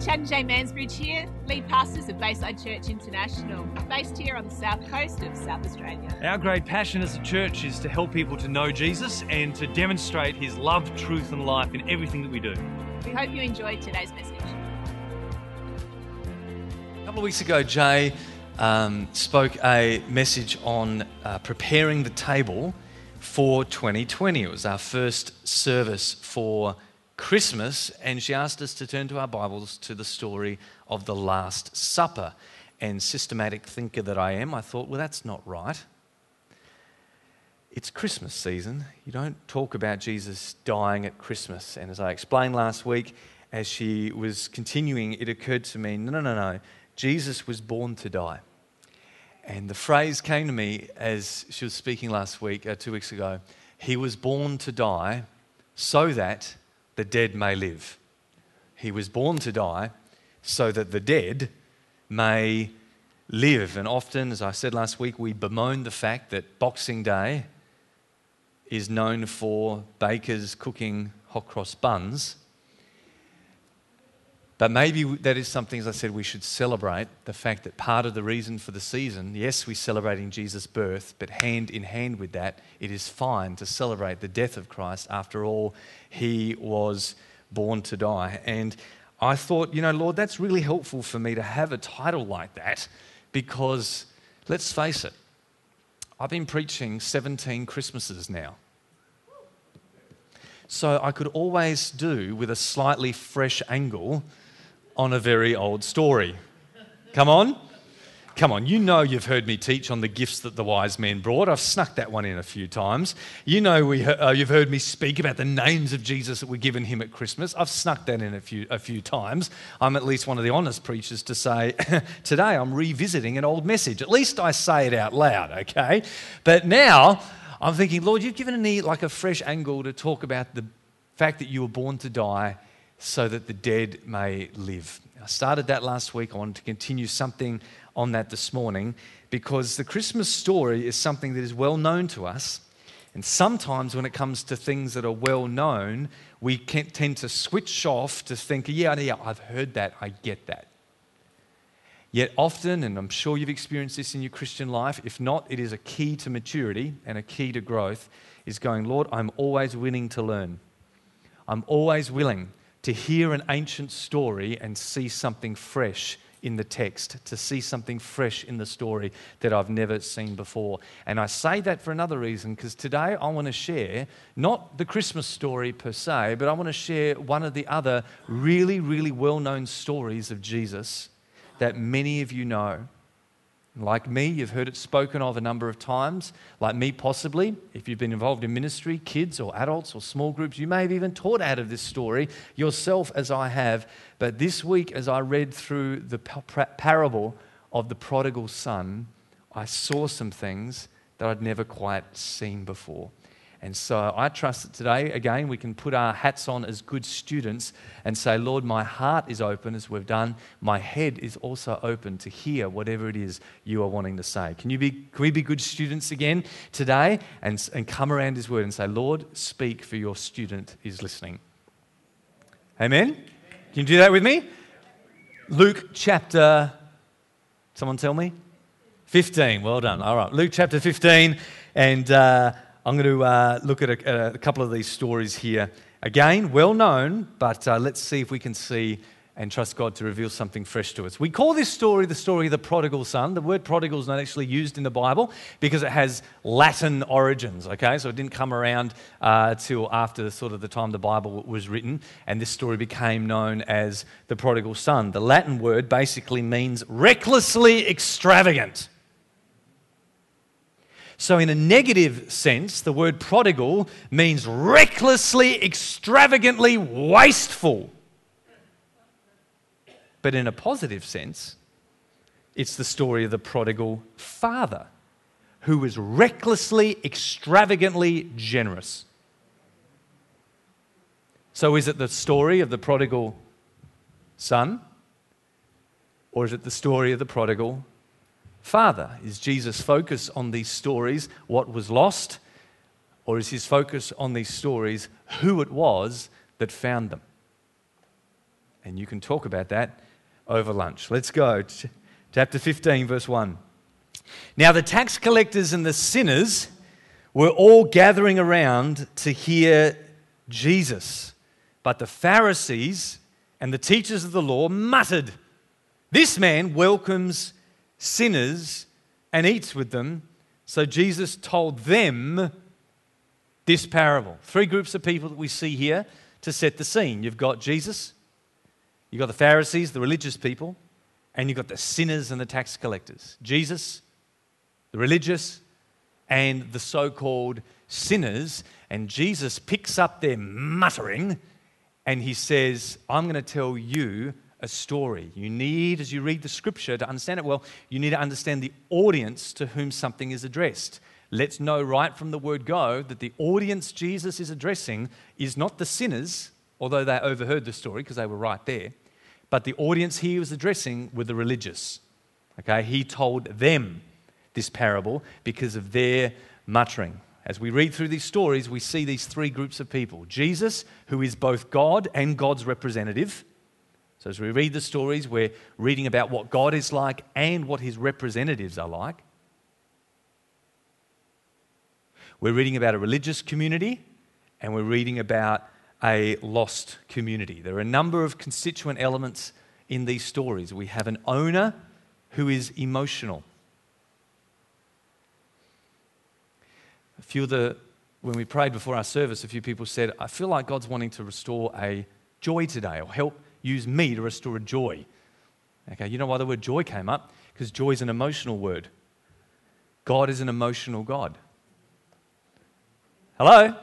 Chad and Jay Mansbridge here, lead pastors of Bayside Church International, based here on the south coast of South Australia. Our great passion as a church is to help people to know Jesus and to demonstrate his love, truth, and life in everything that we do. We hope you enjoyed today's message. A couple of weeks ago, Jay um, spoke a message on uh, preparing the table for 2020. It was our first service for Christmas, and she asked us to turn to our Bibles to the story of the Last Supper. And systematic thinker that I am, I thought, well, that's not right. It's Christmas season. You don't talk about Jesus dying at Christmas. And as I explained last week, as she was continuing, it occurred to me no, no, no, no. Jesus was born to die. And the phrase came to me as she was speaking last week, uh, two weeks ago. He was born to die so that the dead may live. He was born to die so that the dead may live. And often, as I said last week, we bemoan the fact that Boxing Day is known for bakers cooking hot cross buns. But maybe that is something, as I said, we should celebrate the fact that part of the reason for the season, yes, we're celebrating Jesus' birth, but hand in hand with that, it is fine to celebrate the death of Christ. After all, he was born to die. And I thought, you know, Lord, that's really helpful for me to have a title like that because let's face it, I've been preaching 17 Christmases now. So I could always do with a slightly fresh angle on a very old story. Come on. Come on, you know you've heard me teach on the gifts that the wise men brought. I've snuck that one in a few times. You know we, uh, you've heard me speak about the names of Jesus that were given him at Christmas. I've snuck that in a few, a few times. I'm at least one of the honest preachers to say, today I'm revisiting an old message. At least I say it out loud, okay? But now I'm thinking, Lord, you've given me like a fresh angle to talk about the fact that you were born to die so that the dead may live. I started that last week. I wanted to continue something on that this morning because the Christmas story is something that is well known to us. And sometimes when it comes to things that are well known, we tend to switch off to think, yeah, yeah, I've heard that, I get that. Yet often, and I'm sure you've experienced this in your Christian life, if not, it is a key to maturity and a key to growth, is going, Lord, I'm always willing to learn. I'm always willing to hear an ancient story and see something fresh in the text, to see something fresh in the story that I've never seen before. And I say that for another reason, because today I want to share not the Christmas story per se, but I want to share one of the other really, really well known stories of Jesus that many of you know. Like me, you've heard it spoken of a number of times. Like me, possibly, if you've been involved in ministry, kids or adults or small groups, you may have even taught out of this story yourself, as I have. But this week, as I read through the parable of the prodigal son, I saw some things that I'd never quite seen before. And so I trust that today, again, we can put our hats on as good students and say, Lord, my heart is open as we've done. My head is also open to hear whatever it is you are wanting to say. Can, you be, can we be good students again today and, and come around His word and say, Lord, speak for your student is listening? Amen? Can you do that with me? Luke chapter, someone tell me? 15. Well done. All right. Luke chapter 15. And. Uh, I'm going to uh, look at a, a, couple of these stories here. Again, well known, but uh, let's see if we can see and trust God to reveal something fresh to us. We call this story the story of the prodigal son. The word prodigal is not actually used in the Bible because it has Latin origins, okay? So it didn't come around uh, till after sort of the time the Bible was written, and this story became known as the prodigal son. The Latin word basically means recklessly extravagant. So, in a negative sense, the word prodigal means recklessly, extravagantly wasteful. But in a positive sense, it's the story of the prodigal father who was recklessly, extravagantly generous. So, is it the story of the prodigal son? Or is it the story of the prodigal Father? Is Jesus' focus on these stories what was lost? Or is his focus on these stories who it was that found them? And you can talk about that over lunch. Let's go. Ch- Chapter 15, verse 1. Now, the tax collectors and the sinners were all gathering around to hear Jesus. But the Pharisees and the teachers of the law muttered, This man welcomes sinners and eats with them. So Jesus told them this parable. Three groups of people that we see here to set the scene. You've got Jesus, you've got the Pharisees, the religious people, and you've got the sinners and the tax collectors. Jesus, the religious, and the so called sinners. And Jesus picks up their muttering and he says, I'm going to tell you a story. You need, as you read the scripture, to understand it well, you need to understand the audience to whom something is addressed. Let's know right from the word go that the audience Jesus is addressing is not the sinners, although they overheard the story because they were right there, but the audience he was addressing were the religious. Okay, he told them this parable because of their muttering. As we read through these stories, we see these three groups of people Jesus, who is both God and God's representative. So, as we read the stories, we're reading about what God is like and what his representatives are like. We're reading about a religious community and we're reading about a lost community. There are a number of constituent elements in these stories. We have an owner who is emotional. A few of the, when we prayed before our service, a few people said, I feel like God's wanting to restore a joy today or help use me to restore joy. Okay, you know why the word joy came up? Because joy is an emotional word. God is an emotional God. Hello?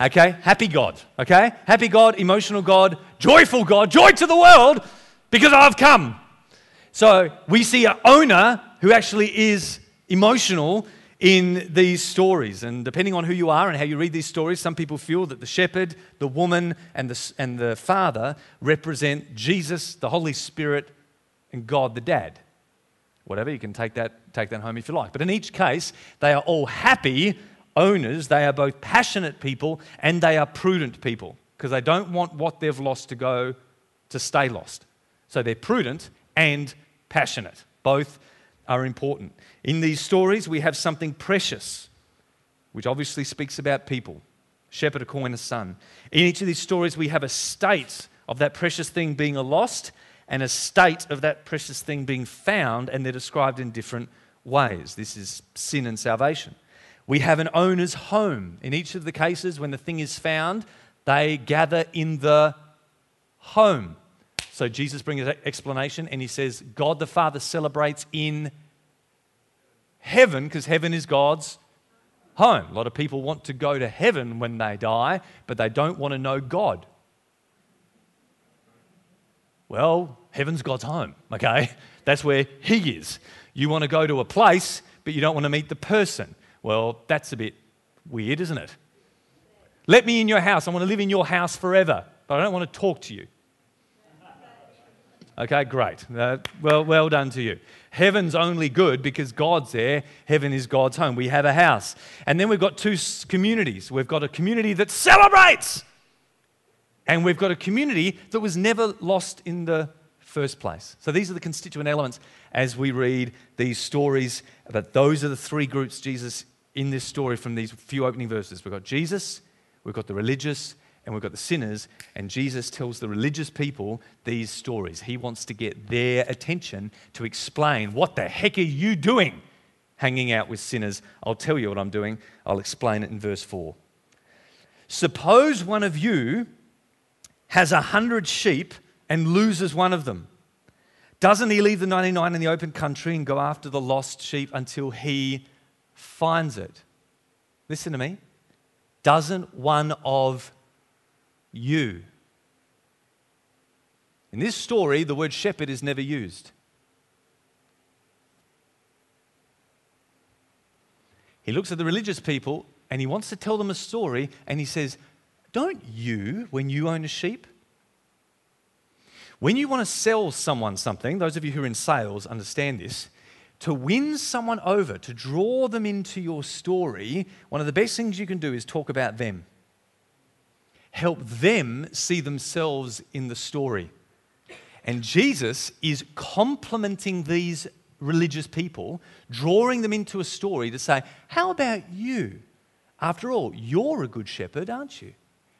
Okay, happy God. Okay, happy God, emotional God, joyful God, joy to the world because I've come. So we see an owner who actually is emotional in these stories. And depending on who you are and how you read these stories, some people feel that the shepherd, the woman, and the, and the father represent Jesus, the Holy Spirit, and God the dad. Whatever, you can take that, take that home if you like. But in each case, they are all happy owners. They are both passionate people and they are prudent people because they don't want what they've lost to go to stay lost. So they're prudent and passionate. Both are important. In these stories, we have something precious, which obviously speaks about people shepherd, a coin, a son. In each of these stories, we have a state of that precious thing being a lost and a state of that precious thing being found, and they're described in different ways. This is sin and salvation. We have an owner's home. In each of the cases, when the thing is found, they gather in the home. So Jesus brings an explanation and he says, God the Father celebrates in heaven because heaven is God's home. A lot of people want to go to heaven when they die, but they don't want to know God. Well, heaven's God's home, okay? That's where He is. You want to go to a place, but you don't want to meet the person. Well, that's a bit weird, isn't it? Let me in your house. I want to live in your house forever, but I don't want to talk to you. Okay, great. Uh, well, well done to you. Heaven's only good because God's there. Heaven is God's home. We have a house. And then we've got two communities. We've got a community that celebrates, and we've got a community that was never lost in the first place. So these are the constituent elements as we read these stories. But those are the three groups Jesus in this story from these few opening verses. We've got Jesus, we've got the religious, and we've got the sinners, and Jesus tells the religious people these stories. He wants to get their attention to explain what the heck are you doing hanging out with sinners? I'll tell you what I'm doing. I'll explain it in verse 4. Suppose one of you has a hundred sheep and loses one of them. Doesn't he leave the 99 in the open country and go after the lost sheep until he finds it? Listen to me. Doesn't one of you. In this story, the word shepherd is never used. He looks at the religious people and he wants to tell them a story and he says, Don't you, when you own a sheep, when you want to sell someone something, those of you who are in sales understand this, to win someone over, to draw them into your story, one of the best things you can do is talk about them help them see themselves in the story. And Jesus is complimenting these religious people, drawing them into a story to say, How about you? After all, you're a good shepherd, aren't you?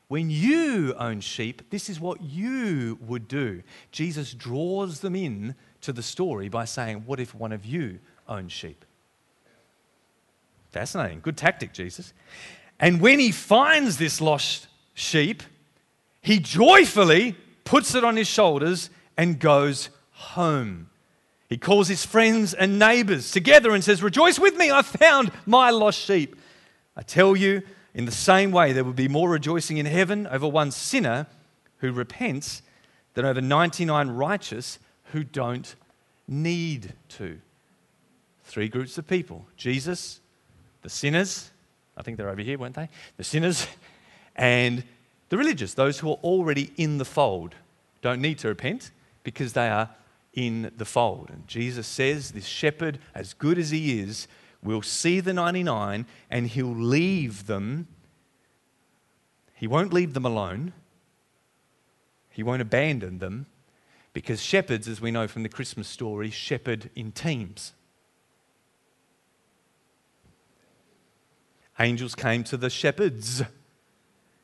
When you own sheep, this is what you would do. Jesus draws them in to the story by saying, What if one of you owned sheep? Fascinating. Good tactic, Jesus. And when he finds this lost sheep, he joyfully puts it on his shoulders and goes home. He calls his friends and neighbors together and says, Rejoice with me, I found my lost sheep. I tell you, in the same way, there will be more rejoicing in heaven over one sinner who repents than over 99 righteous who don't need to. Three groups of people Jesus, the sinners, I think they're over here, weren't they? The sinners and the religious, those who are already in the fold, don't need to repent because they are in the fold. And Jesus says, This shepherd, as good as he is, will see the 99 and he'll leave them. He won't leave them alone, he won't abandon them because shepherds, as we know from the Christmas story, shepherd in teams. Angels came to the shepherds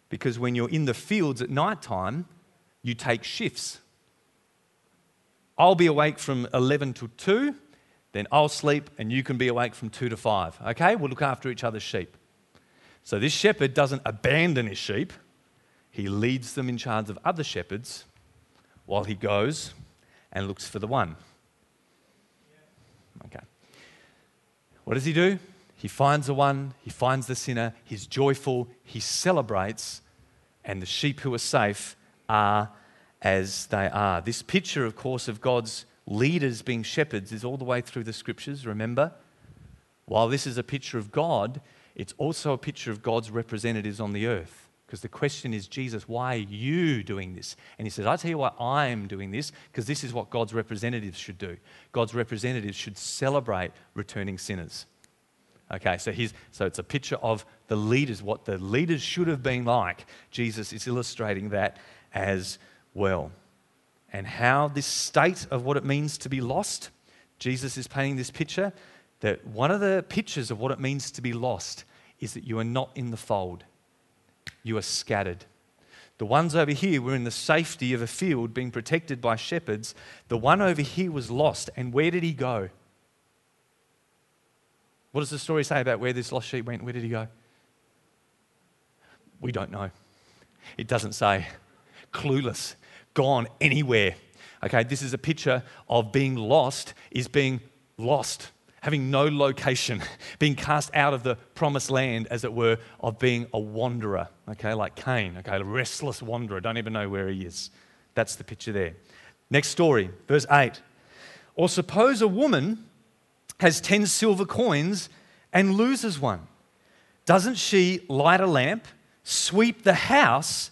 because when you're in the fields at night time, you take shifts. I'll be awake from 11 to 2, then I'll sleep and you can be awake from 2 to 5. Okay? We'll look after each other's sheep. So this shepherd doesn't abandon his sheep, he leads them in charge of other shepherds while he goes and looks for the one. Okay. What does he do? He finds the one, he finds the sinner, he's joyful, he celebrates, and the sheep who are safe are as they are. This picture, of course, of God's leaders being shepherds is all the way through the scriptures, remember? While this is a picture of God, it's also a picture of God's representatives on the earth. Because the question is, Jesus, why are you doing this? And he says, I tell you why I'm doing this, because this is what God's representatives should do. God's representatives should celebrate returning sinners. Okay, so, so it's a picture of the leaders, what the leaders should have been like. Jesus is illustrating that as well. And how this state of what it means to be lost, Jesus is painting this picture that one of the pictures of what it means to be lost is that you are not in the fold, you are scattered. The ones over here were in the safety of a field being protected by shepherds. The one over here was lost. And where did he go? What does the story say about where this lost sheep went? Where did he go? We don't know. It doesn't say. Clueless, gone anywhere. Okay, this is a picture of being lost, is being lost, having no location, being cast out of the promised land, as it were, of being a wanderer. Okay, like Cain, okay, a restless wanderer, don't even know where he is. That's the picture there. Next story, verse 8. Or suppose a woman has 10 silver coins and loses one. Doesn't she light a lamp, sweep the house,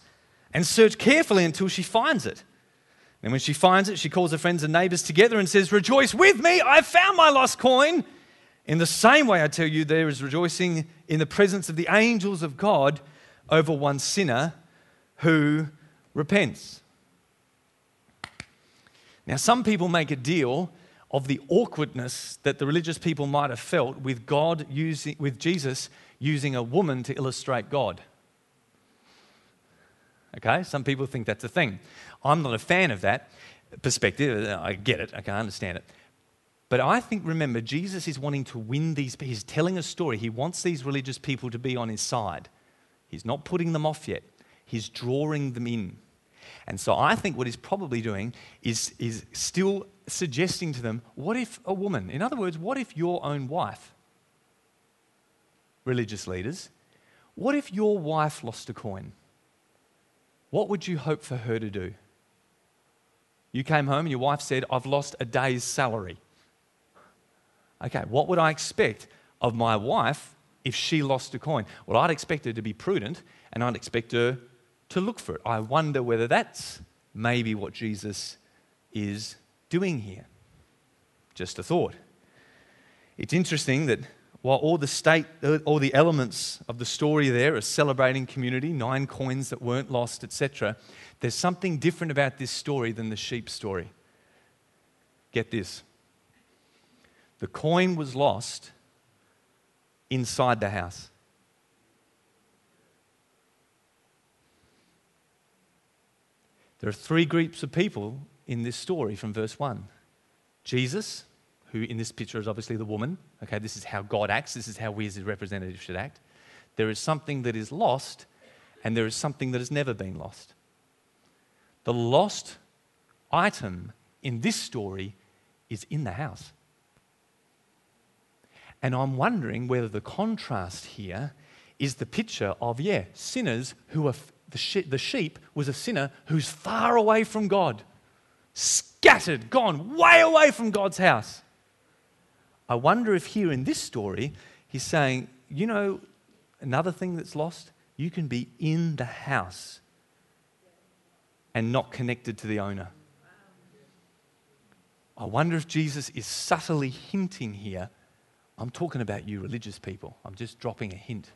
and search carefully until she finds it? And when she finds it, she calls her friends and neighbors together and says, Rejoice with me, I've found my lost coin. In the same way, I tell you, there is rejoicing in the presence of the angels of God over one sinner who repents. Now, some people make a deal of the awkwardness that the religious people might have felt with God using, with Jesus using a woman to illustrate God. Okay, some people think that's a thing. I'm not a fan of that perspective. I get it, I understand it. But I think, remember, Jesus is wanting to win these, he's telling a story. He wants these religious people to be on his side. He's not putting them off yet, he's drawing them in. And so I think what he's probably doing is, is still suggesting to them what if a woman, in other words, what if your own wife, religious leaders, what if your wife lost a coin? What would you hope for her to do? You came home and your wife said, I've lost a day's salary. Okay, what would I expect of my wife if she lost a coin? Well, I'd expect her to be prudent and I'd expect her to look for it. I wonder whether that's maybe what Jesus is doing here. Just a thought. It's interesting that while all the state, all the elements of the story there are celebrating community, nine coins that weren't lost, etc., there's something different about this story than the sheep story. Get this the coin was lost inside the house. There are three groups of people in this story from verse 1 Jesus, who in this picture is obviously the woman. Okay, this is how God acts, this is how we as his representatives should act. There is something that is lost, and there is something that has never been lost. The lost item in this story is in the house. And I'm wondering whether the contrast here is the picture of, yeah, sinners who are, the, sheep, the sheep was a sinner who's far away from God, scattered, gone way away from God's house. I wonder if here in this story, he's saying, you know, another thing that's lost? You can be in the house and not connected to the owner. I wonder if Jesus is subtly hinting here. I'm talking about you, religious people. I'm just dropping a hint.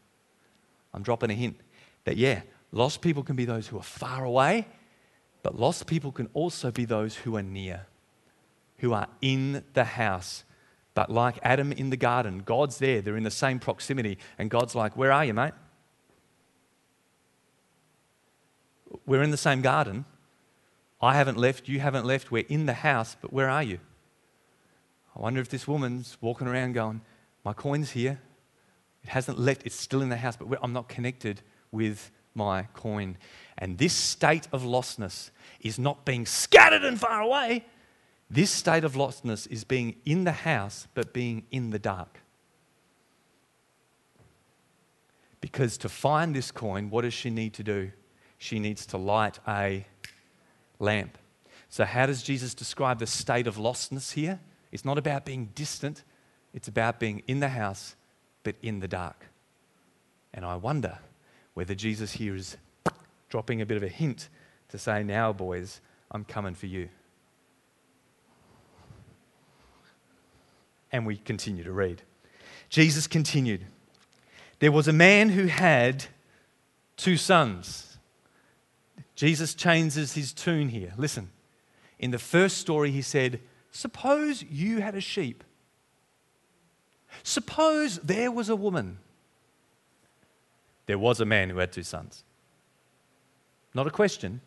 I'm dropping a hint that, yeah, lost people can be those who are far away, but lost people can also be those who are near, who are in the house but like Adam in the garden, God's there, they're in the same proximity, and God's like, Where are you, mate? We're in the same garden. I haven't left, you haven't left, we're in the house, but where are you? I wonder if this woman's walking around going, My coin's here. It hasn't left, it's still in the house, but I'm not connected with my coin. And this state of lostness is not being scattered and far away, this state of lostness is being in the house, but being in the dark. Because to find this coin, what does she need to do? She needs to light a lamp. So, how does Jesus describe the state of lostness here? It's not about being distant, it's about being in the house, but in the dark. And I wonder whether Jesus here is dropping a bit of a hint to say, Now, boys, I'm coming for you. And we continue to read. Jesus continued There was a man who had two sons. Jesus changes his tune here. Listen. In the first story, he said, Suppose you had a sheep. Suppose there was a woman. There was a man who had two sons. Not a question,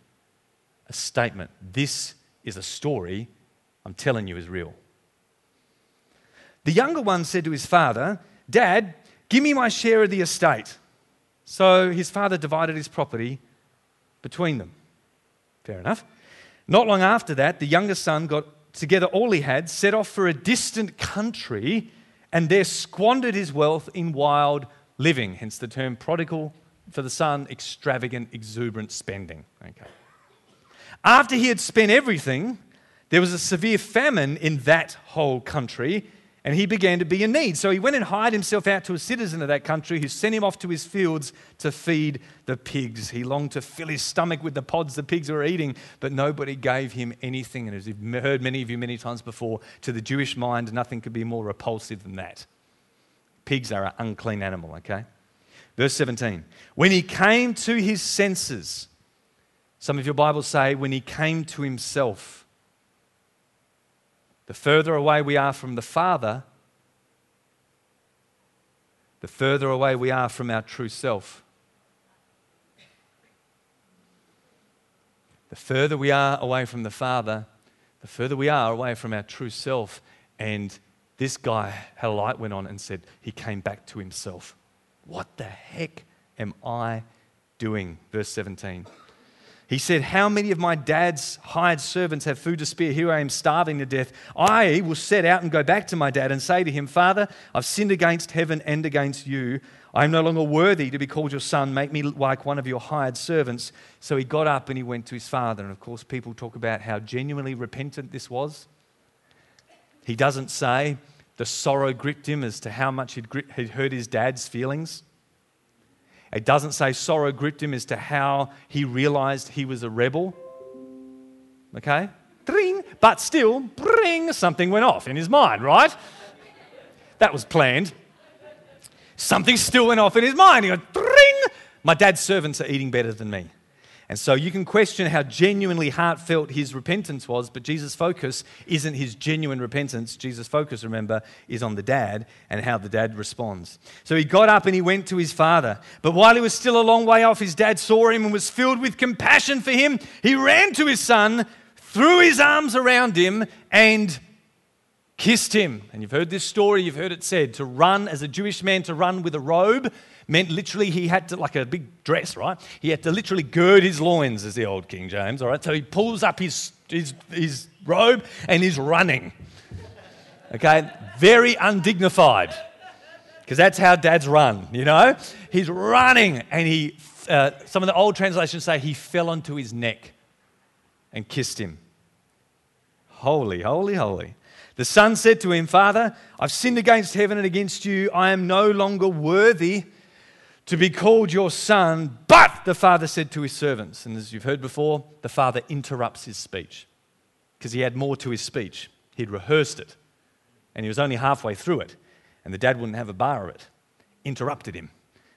a statement. This is a story I'm telling you is real. The younger one said to his father, Dad, give me my share of the estate. So his father divided his property between them. Fair enough. Not long after that, the younger son got together all he had, set off for a distant country, and there squandered his wealth in wild living. Hence the term prodigal for the son, extravagant, exuberant spending. Okay. After he had spent everything, there was a severe famine in that whole country, and he began to be in need. So he went and hired himself out to a citizen of that country who sent him off to his fields to feed the pigs. He longed to fill his stomach with the pods the pigs were eating, but nobody gave him anything. And as you've heard many of you many times before, to the Jewish mind, nothing could be more repulsive than that. Pigs are an unclean animal, okay? Verse 17. When he came to his senses, some of your Bibles say, when he came to himself, the further away we are from the Father, the further away we are from our true self. The further we are away from the Father, the further we are away from our true self. And this guy had a light went on and said, he came back to himself. What the heck am I doing? Verse 17. He said, How many of my dad's hired servants have food to spare? Here I am starving to death. I will set out and go back to my dad and say to him, Father, I've sinned against heaven and against you. I am no longer worthy to be called your son. Make me like one of your hired servants. So he got up and he went to his father. And of course, people talk about how genuinely repentant this was. He doesn't say the sorrow gripped him as to how much he'd, hurt his dad's feelings. It doesn't say sorrow gripped him as to how he realized he was a rebel. Okay? But still, bring, something went off in his mind, right? That was planned. something still went off in his mind. He Dring! My dad's servants are eating better than me. And so you can question how genuinely heartfelt his repentance was, but Jesus' focus isn't his genuine repentance. Jesus' focus, remember, is on the dad and how the dad responds. So he got up and he went to his father. But while he was still a long way off, his dad saw him and was filled with compassion for him. He ran to his son, threw his arms around him, and kissed him. And you've heard this story, you've heard it said to run, as a Jewish man, to run with a robe meant literally he had to, like a big dress, right? He had to literally gird his loins, as the old King James, all right? So he pulls up his, his, his robe and he's running. Okay? Very undignified. Because that's how dads run, you know? He's running and he, uh, some of the old translations say he fell onto his neck and kissed him. Holy, holy, holy. The son said to him, Father, I've sinned against heaven and against you. I am no longer worthy to be called your son. But the father said to his servants, and as you've heard before, the father interrupts his speech because he had more to his speech. He'd rehearsed it and he was only halfway through it, and the dad wouldn't have a bar of it. Interrupted him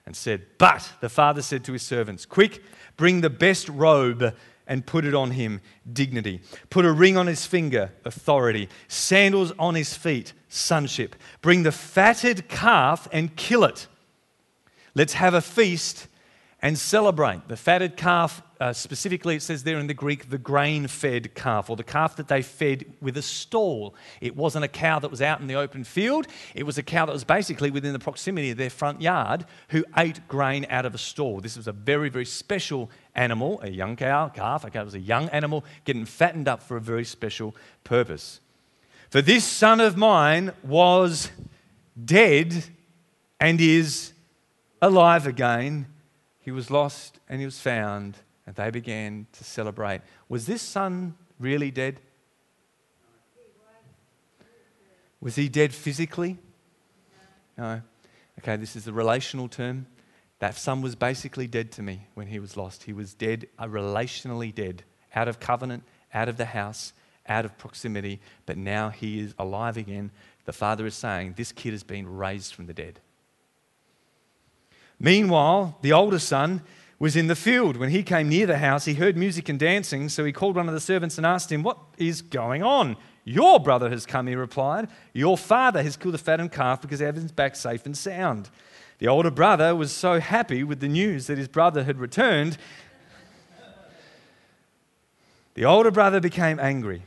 and said, But the father said to his servants, Quick, bring the best robe and put it on him dignity. Put a ring on his finger, authority. Sandals on his feet, sonship. Bring the fatted calf and kill it. Let's have a feast and celebrate. The fatted calf, uh, specifically, it says there in the Greek, the grain fed calf, or the calf that they fed with a stall. It wasn't a cow that was out in the open field, it was a cow that was basically within the proximity of their front yard who ate grain out of a stall. This was a very, very special animal, a young cow, calf, okay, it was a young animal getting fattened up for a very special purpose. For this son of mine was dead and is alive again he was lost and he was found, and they began to celebrate. Was this son really dead? Was he dead physically? No. Okay, this is the relational term. That son was basically dead to me when he was lost. He was dead, uh, relationally dead, out of covenant, out of the house, out of proximity, but now he is alive again. The father is saying, This kid has been raised from the dead. Meanwhile, the older son was in the field. When he came near the house, he heard music and dancing, so he called one of the servants and asked him, What is going on? Your brother has come, he replied. Your father has killed the fattened calf because Evan's back safe and sound. The older brother was so happy with the news that his brother had returned. The older brother became angry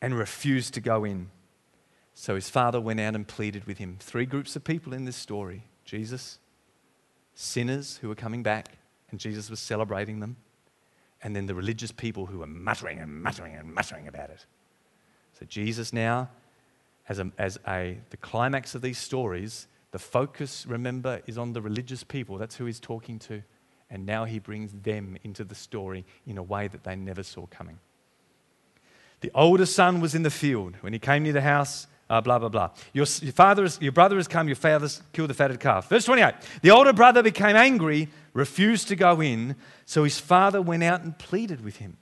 and refused to go in. So his father went out and pleaded with him. Three groups of people in this story Jesus, sinners who were coming back, and Jesus was celebrating them, and then the religious people who were muttering and muttering and muttering about it. So Jesus now, as a, as a the climax of these stories, the focus, remember, is on the religious people. That's who he's talking to. And now he brings them into the story in a way that they never saw coming. The older son was in the field. When he came near the house, uh, blah, blah, blah. Your, your, father is, your brother has come, your father's killed the fatted calf. Verse 28 The older brother became angry, refused to go in, so his father went out and pleaded with him.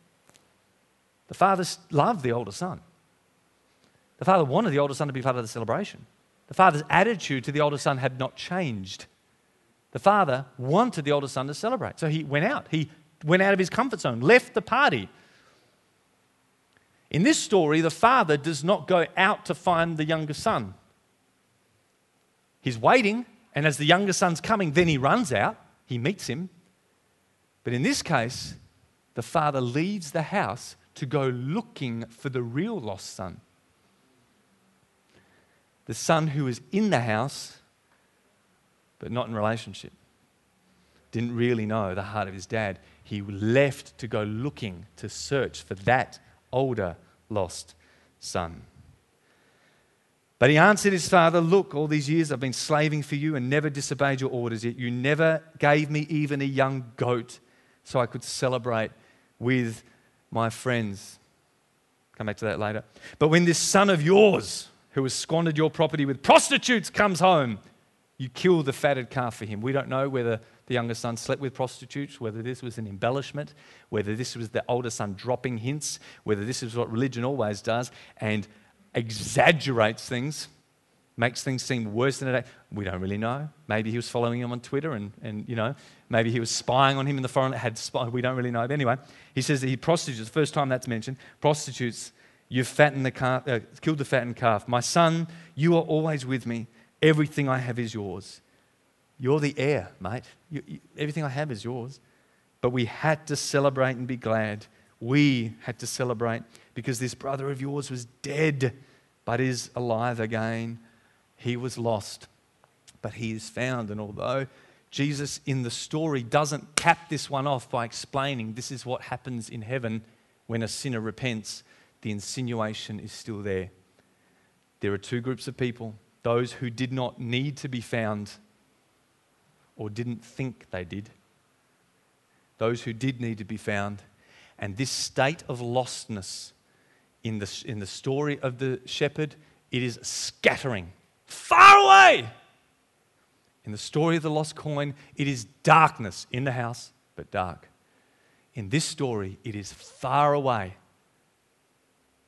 The father loved the older son. The father wanted the older son to be part of the celebration. The father's attitude to the older son had not changed. The father wanted the older son to celebrate. So he went out. He went out of his comfort zone, left the party, in this story, the father does not go out to find the younger son. He's waiting, and as the younger son's coming, then he runs out, he meets him. But in this case, the father leaves the house to go looking for the real lost son. The son who was in the house, but not in relationship. Didn't really know the heart of his dad. He left to go looking to search for that older lost son. But he answered his father, Look, all these years I've been slaving for you and never disobeyed your orders, yet you never gave me even a young goat so I could celebrate with my friends. Come back to that later. But when this son of yours, who has squandered your property with prostitutes, comes home, you kill the fatted calf for him. We don't know whether the younger son slept with prostitutes, whether this was an embellishment, whether this was the older son dropping hints, whether this is what religion always does and exaggerates things. makes things seem worse than it. We don't really know. Maybe he was following him on Twitter, and, and you know, maybe he was spying on him in the foreign. Had spy, we don't really know. But anyway, he says that he prostitutes. First time that's mentioned, prostitutes. You've fattened the calf, uh, killed the fattened calf. My son, you are always with me. Everything I have is yours. You're the heir, mate. You, you, everything I have is yours. But we had to celebrate and be glad. We had to celebrate because this brother of yours was dead, but is alive again. He was lost, but he is found. And although Jesus in the story doesn't cap this one off by explaining this is what happens in heaven when a sinner repents, the insinuation is still there. There are two groups of people those who did not need to be found or didn't think they did, those who did need to be found. And this state of lostness in the, in the story of the shepherd, it is scattering far away. In the story of the lost coin, it is darkness in the house, but dark. In this story, it is far away.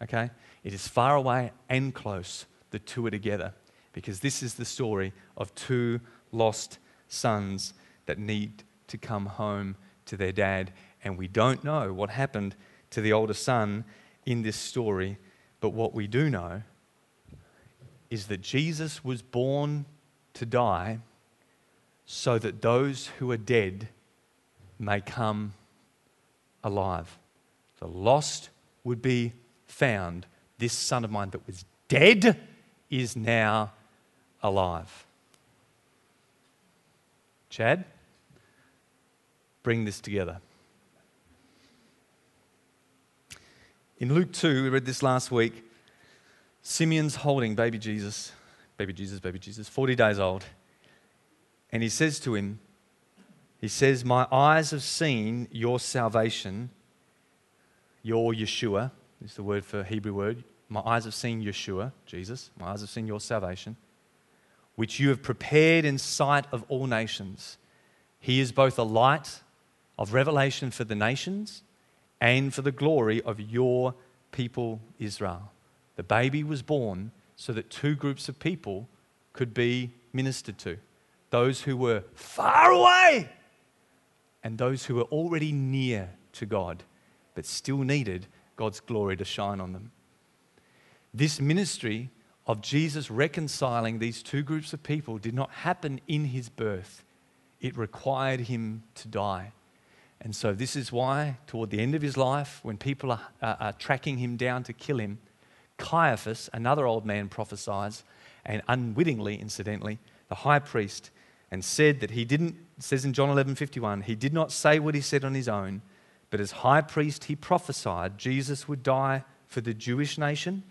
Okay? It is far away and close. The two are together. Because this is the story of two lost sons that need to come home to their dad. And we don't know what happened to the older son in this story, but what we do know is that Jesus was born to die so that those who are dead may come alive. The lost would be found. This son of mine that was dead is now alive. Chad, bring this together. In Luke 2, we read this last week. Simeon's holding baby Jesus, baby Jesus, baby Jesus, 40 days old. And he says to him, He says, My eyes have seen your salvation, your Yeshua, is the word for Hebrew word. My eyes have seen Yeshua, Jesus. My eyes have seen your salvation, which you have prepared in sight of all nations. He is both a light of revelation for the nations and for the glory of your people, Israel. The baby was born so that two groups of people could be ministered to those who were far away and those who were already near to God, but still needed God's glory to shine on them. This ministry of Jesus reconciling these two groups of people did not happen in his birth, it required him to die. And so, this is why, toward the end of his life, when people are, are, are tracking him down to kill him, Caiaphas, another old man, prophesies, and unwittingly, incidentally, the high priest, and said that he didn't, says in John 11 51, he did not say what he said on his own, but as high priest, he prophesied Jesus would die for the Jewish nation,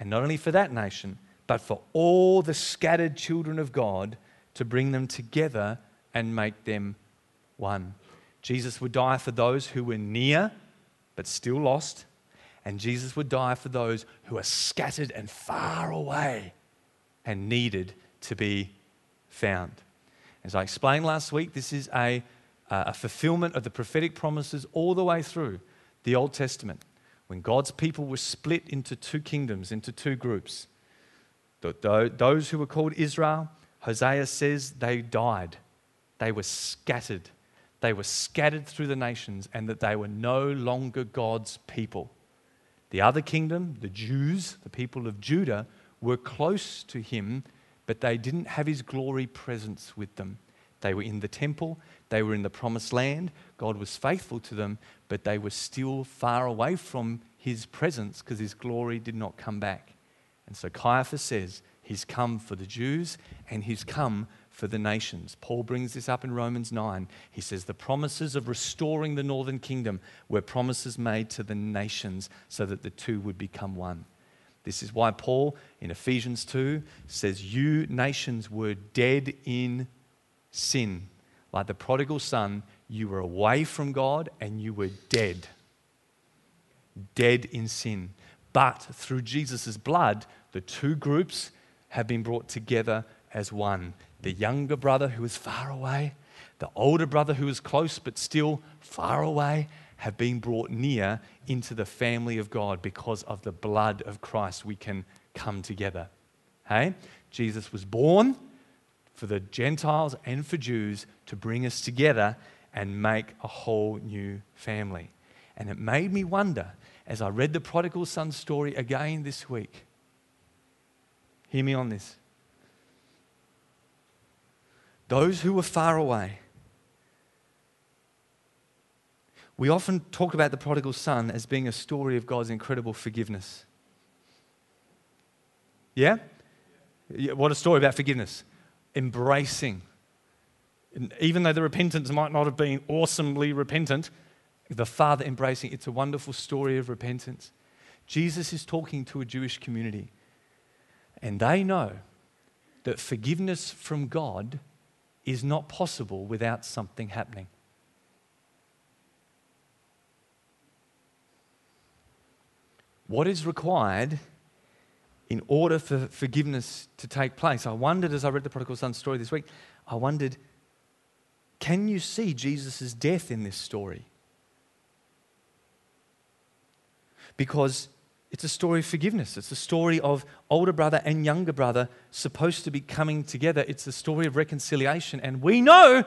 and not only for that nation, but for all the scattered children of God to bring them together and make them one. Jesus would die for those who were near but still lost, and Jesus would die for those who are scattered and far away and needed to be found. As I explained last week, this is a, uh, a fulfillment of the prophetic promises all the way through the Old Testament. When God's people were split into two kingdoms, into two groups, those who were called Israel, Hosea says they died. They were scattered. They were scattered through the nations and that they were no longer God's people. The other kingdom, the Jews, the people of Judah, were close to him, but they didn't have his glory presence with them. They were in the temple, they were in the promised land. God was faithful to them, but they were still far away from his presence because his glory did not come back. And so Caiaphas says, He's come for the Jews and he's come for the nations. Paul brings this up in Romans 9. He says, The promises of restoring the northern kingdom were promises made to the nations so that the two would become one. This is why Paul in Ephesians 2 says, You nations were dead in sin. Like the prodigal son, you were away from God and you were dead. Dead in sin. But through Jesus' blood, the two groups have been brought together as one the younger brother who is far away, the older brother who is close but still far away, have been brought near into the family of God because of the blood of Christ. We can come together. Hey? Jesus was born for the Gentiles and for Jews to bring us together and make a whole new family. And it made me wonder as I read the prodigal son story again this week. Hear me on this. Those who were far away, we often talk about the prodigal son as being a story of God's incredible forgiveness. Yeah? What a story about forgiveness. Embracing. even though the repentance might not have been awesomely repentant, the Father embracing. It's a wonderful story of repentance. Jesus is talking to a Jewish community, and they know that forgiveness from God is not possible without something happening. What is required in order for forgiveness to take place? I wondered as I read the prodigal son story this week, I wondered, can you see Jesus' death in this story? because it's a story of forgiveness. It's a story of older brother and younger brother supposed to be coming together. It's a story of reconciliation. And we know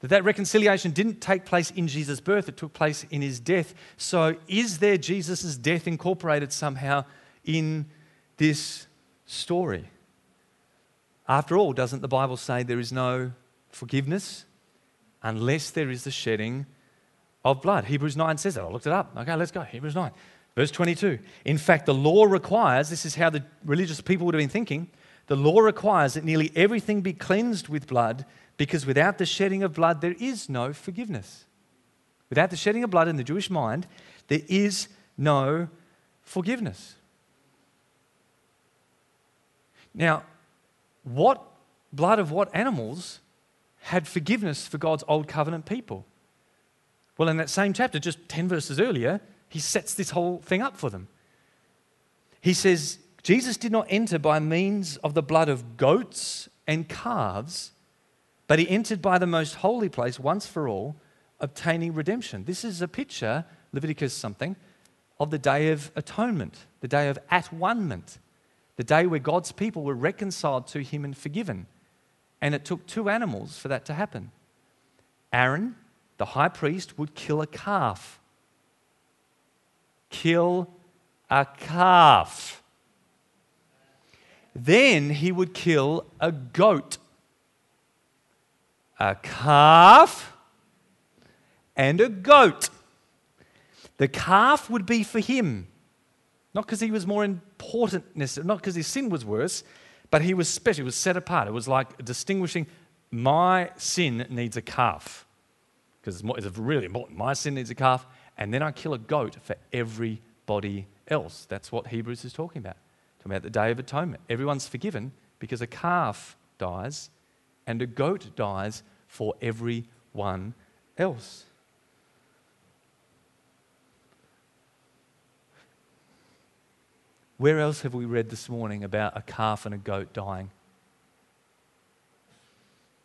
that that reconciliation didn't take place in Jesus' birth, it took place in his death. So, is there Jesus' death incorporated somehow in this story? After all, doesn't the Bible say there is no forgiveness unless there is the shedding of blood? Hebrews 9 says that. I looked it up. Okay, let's go. Hebrews 9. Verse 22 In fact, the law requires, this is how the religious people would have been thinking, the law requires that nearly everything be cleansed with blood because without the shedding of blood, there is no forgiveness. Without the shedding of blood in the Jewish mind, there is no forgiveness. Now, what blood of what animals had forgiveness for God's old covenant people? Well, in that same chapter, just 10 verses earlier, he sets this whole thing up for them. He says, Jesus did not enter by means of the blood of goats and calves, but he entered by the most holy place once for all, obtaining redemption. This is a picture, Leviticus something, of the day of atonement, the day of at one the day where God's people were reconciled to him and forgiven. And it took two animals for that to happen. Aaron, the high priest, would kill a calf kill a calf. Then he would kill a goat, a calf, and a goat. The calf would be for him, not because he was more important, not because his sin was worse, but he was special. He was set apart. It was like distinguishing my sin needs a calf because it's really important. My sin needs a calf, and then I kill a goat for everybody else. That's what Hebrews is talking about. Talking about the Day of Atonement. Everyone's forgiven because a calf dies and a goat dies for everyone else. Where else have we read this morning about a calf and a goat dying?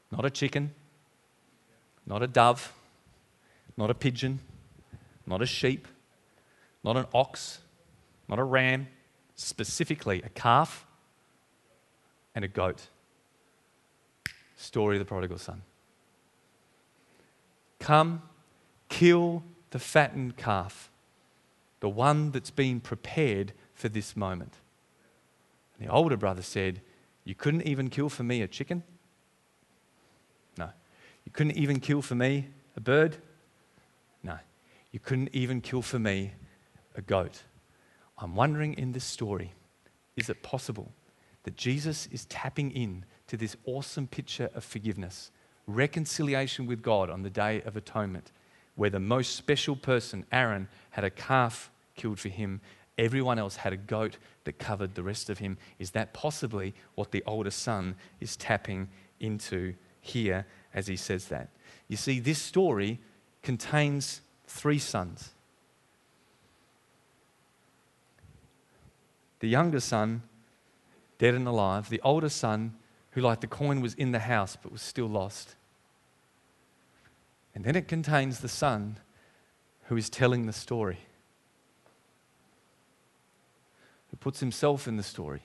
Not a chicken, not a dove, not a pigeon, not a sheep, not an ox, not a ram, specifically a calf and a goat. Story of the prodigal son. Come, kill the fattened calf, the one that's been prepared for this moment. And the older brother said, You couldn't even kill for me a chicken? No. You couldn't even kill for me a bird? No. You couldn't even kill for me a goat. I'm wondering in this story, is it possible that Jesus is tapping in to this awesome picture of forgiveness, reconciliation with God on the day of atonement, where the most special person, Aaron, had a calf killed for him, everyone else had a goat that covered the rest of him? Is that possibly what the older son is tapping into here as he says that? You see, this story contains three sons. The younger son, dead and alive. The older son, who, like the coin, was in the house but was still lost. And then it contains the son who is telling the story, who puts himself in the story.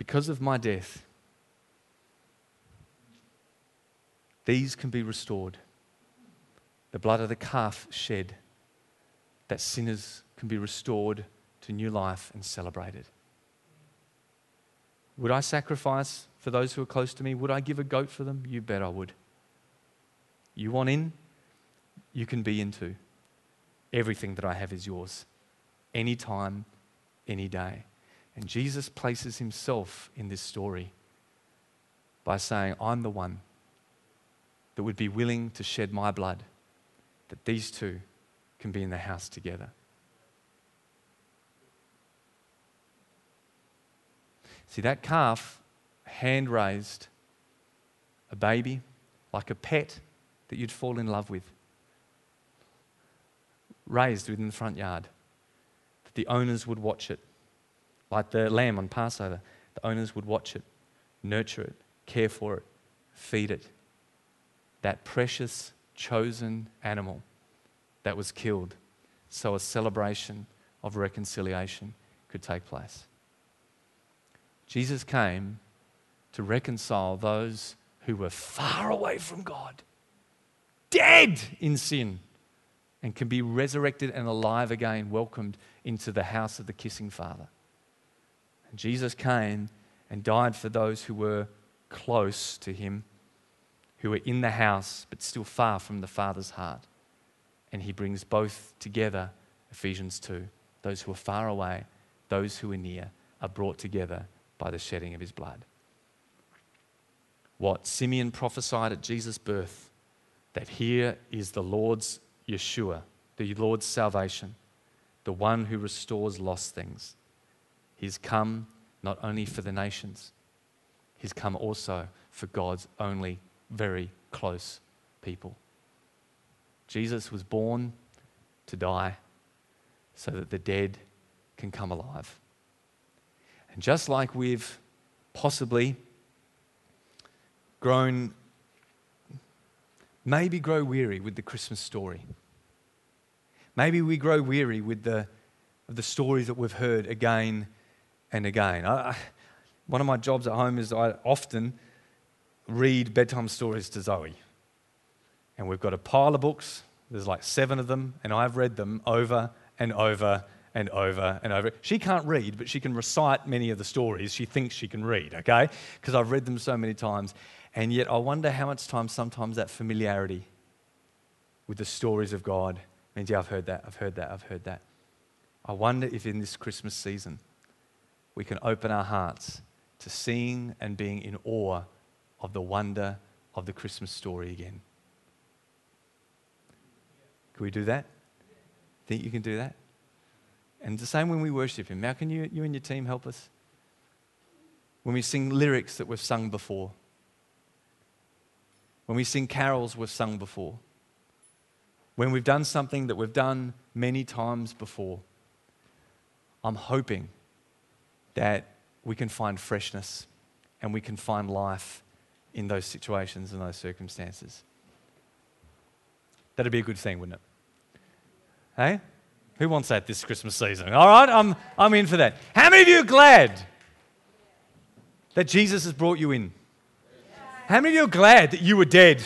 because of my death, these can be restored. The blood of the calf shed, that sinners can be restored to new life and celebrated. Would I sacrifice for those who are close to me? Would I give a goat for them? You bet I would. You want in? You can be in too. Everything that I have is yours. Anytime, any day. And Jesus places himself in this story by saying, I'm the one that would be willing to shed my blood, that these two can be in the house together. See, that calf, hand raised, a baby, like a pet that you'd fall in love with, raised within the front yard, that the owners would watch it, like the lamb on Passover. The owners would watch it, nurture it, care for it, feed it. That precious, chosen animal that was killed so a celebration of reconciliation could take place. Jesus came to reconcile those who were far away from God, dead in sin, and can be resurrected and alive again, welcomed into the house of the kissing Father. And Jesus came and died for those who were close to him, who were in the house but still far from the Father's heart. And he brings both together, Ephesians 2. Those who are far away, those who are near, are brought together by the shedding of his blood. What Simeon prophesied at Jesus' birth that here is the Lord's Yeshua, the Lord's salvation, the one who restores lost things. He's come not only for the nations, he's come also for God's only very close people. Jesus was born to die so that the dead can come alive. And just like we've possibly grown, maybe grow weary with the Christmas story, maybe we grow weary with the, the stories that we've heard again and again. I, one of my jobs at home is I often read bedtime stories to Zoe. And we've got a pile of books, there's like seven of them, and I've read them over and over and over and over. She can't read, but she can recite many of the stories she thinks she can read, okay? Because I've read them so many times. And yet, I wonder how much time sometimes that familiarity with the stories of God means, yeah, I've heard that, I've heard that, I've heard that. I wonder if in this Christmas season we can open our hearts to seeing and being in awe of the wonder of the Christmas story again. Can we do that? Think you can do that? And the same when we worship Him. How can you, you and your team help us? When we sing lyrics that we've sung before, when we sing carols we've sung before, when we've done something that we've done many times before, I'm hoping that we can find freshness and we can find life in those situations and those circumstances. That'd be a good thing, wouldn't it? Hey? Who wants that this Christmas season? All right, I'm, I'm in for that. How many of you are glad that Jesus has brought you in? How many of you are glad that you were dead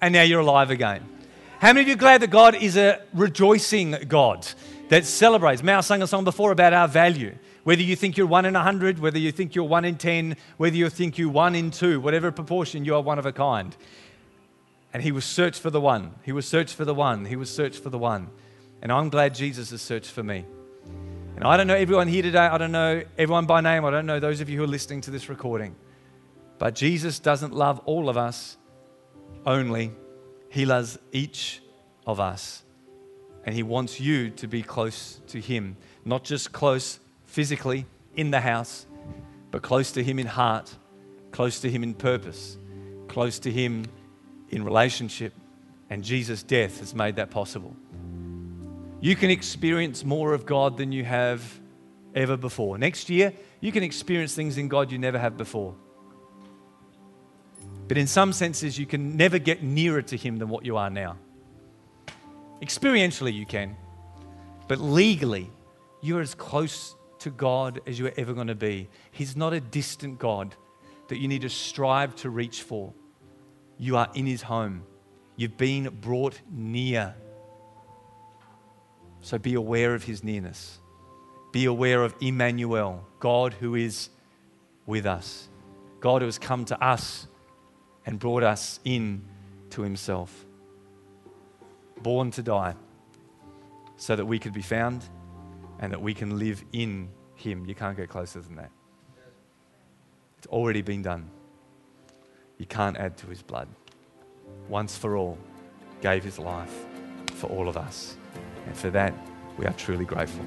and now you're alive again? How many of you are glad that God is a rejoicing God that celebrates? Mao sang a song before about our value. Whether you think you're one in a hundred, whether you think you're one in ten, whether you think you're one in two, whatever proportion, you are one of a kind. And he was searched for the one. He was searched for the one. He was searched for the one. And I'm glad Jesus has searched for me. And I don't know everyone here today. I don't know everyone by name. I don't know those of you who are listening to this recording. But Jesus doesn't love all of us only, He loves each of us. And He wants you to be close to Him, not just close physically in the house, but close to Him in heart, close to Him in purpose, close to Him in relationship. And Jesus' death has made that possible. You can experience more of God than you have ever before. Next year, you can experience things in God you never have before. But in some senses, you can never get nearer to Him than what you are now. Experientially, you can. But legally, you're as close to God as you're ever going to be. He's not a distant God that you need to strive to reach for. You are in His home, you've been brought near. So be aware of His nearness. Be aware of Emmanuel, God who is with us, God who has come to us and brought us in to Himself. Born to die so that we could be found and that we can live in Him. You can't get closer than that. It's already been done. You can't add to His blood. Once for all, gave His life for all of us. And for that, we are truly grateful.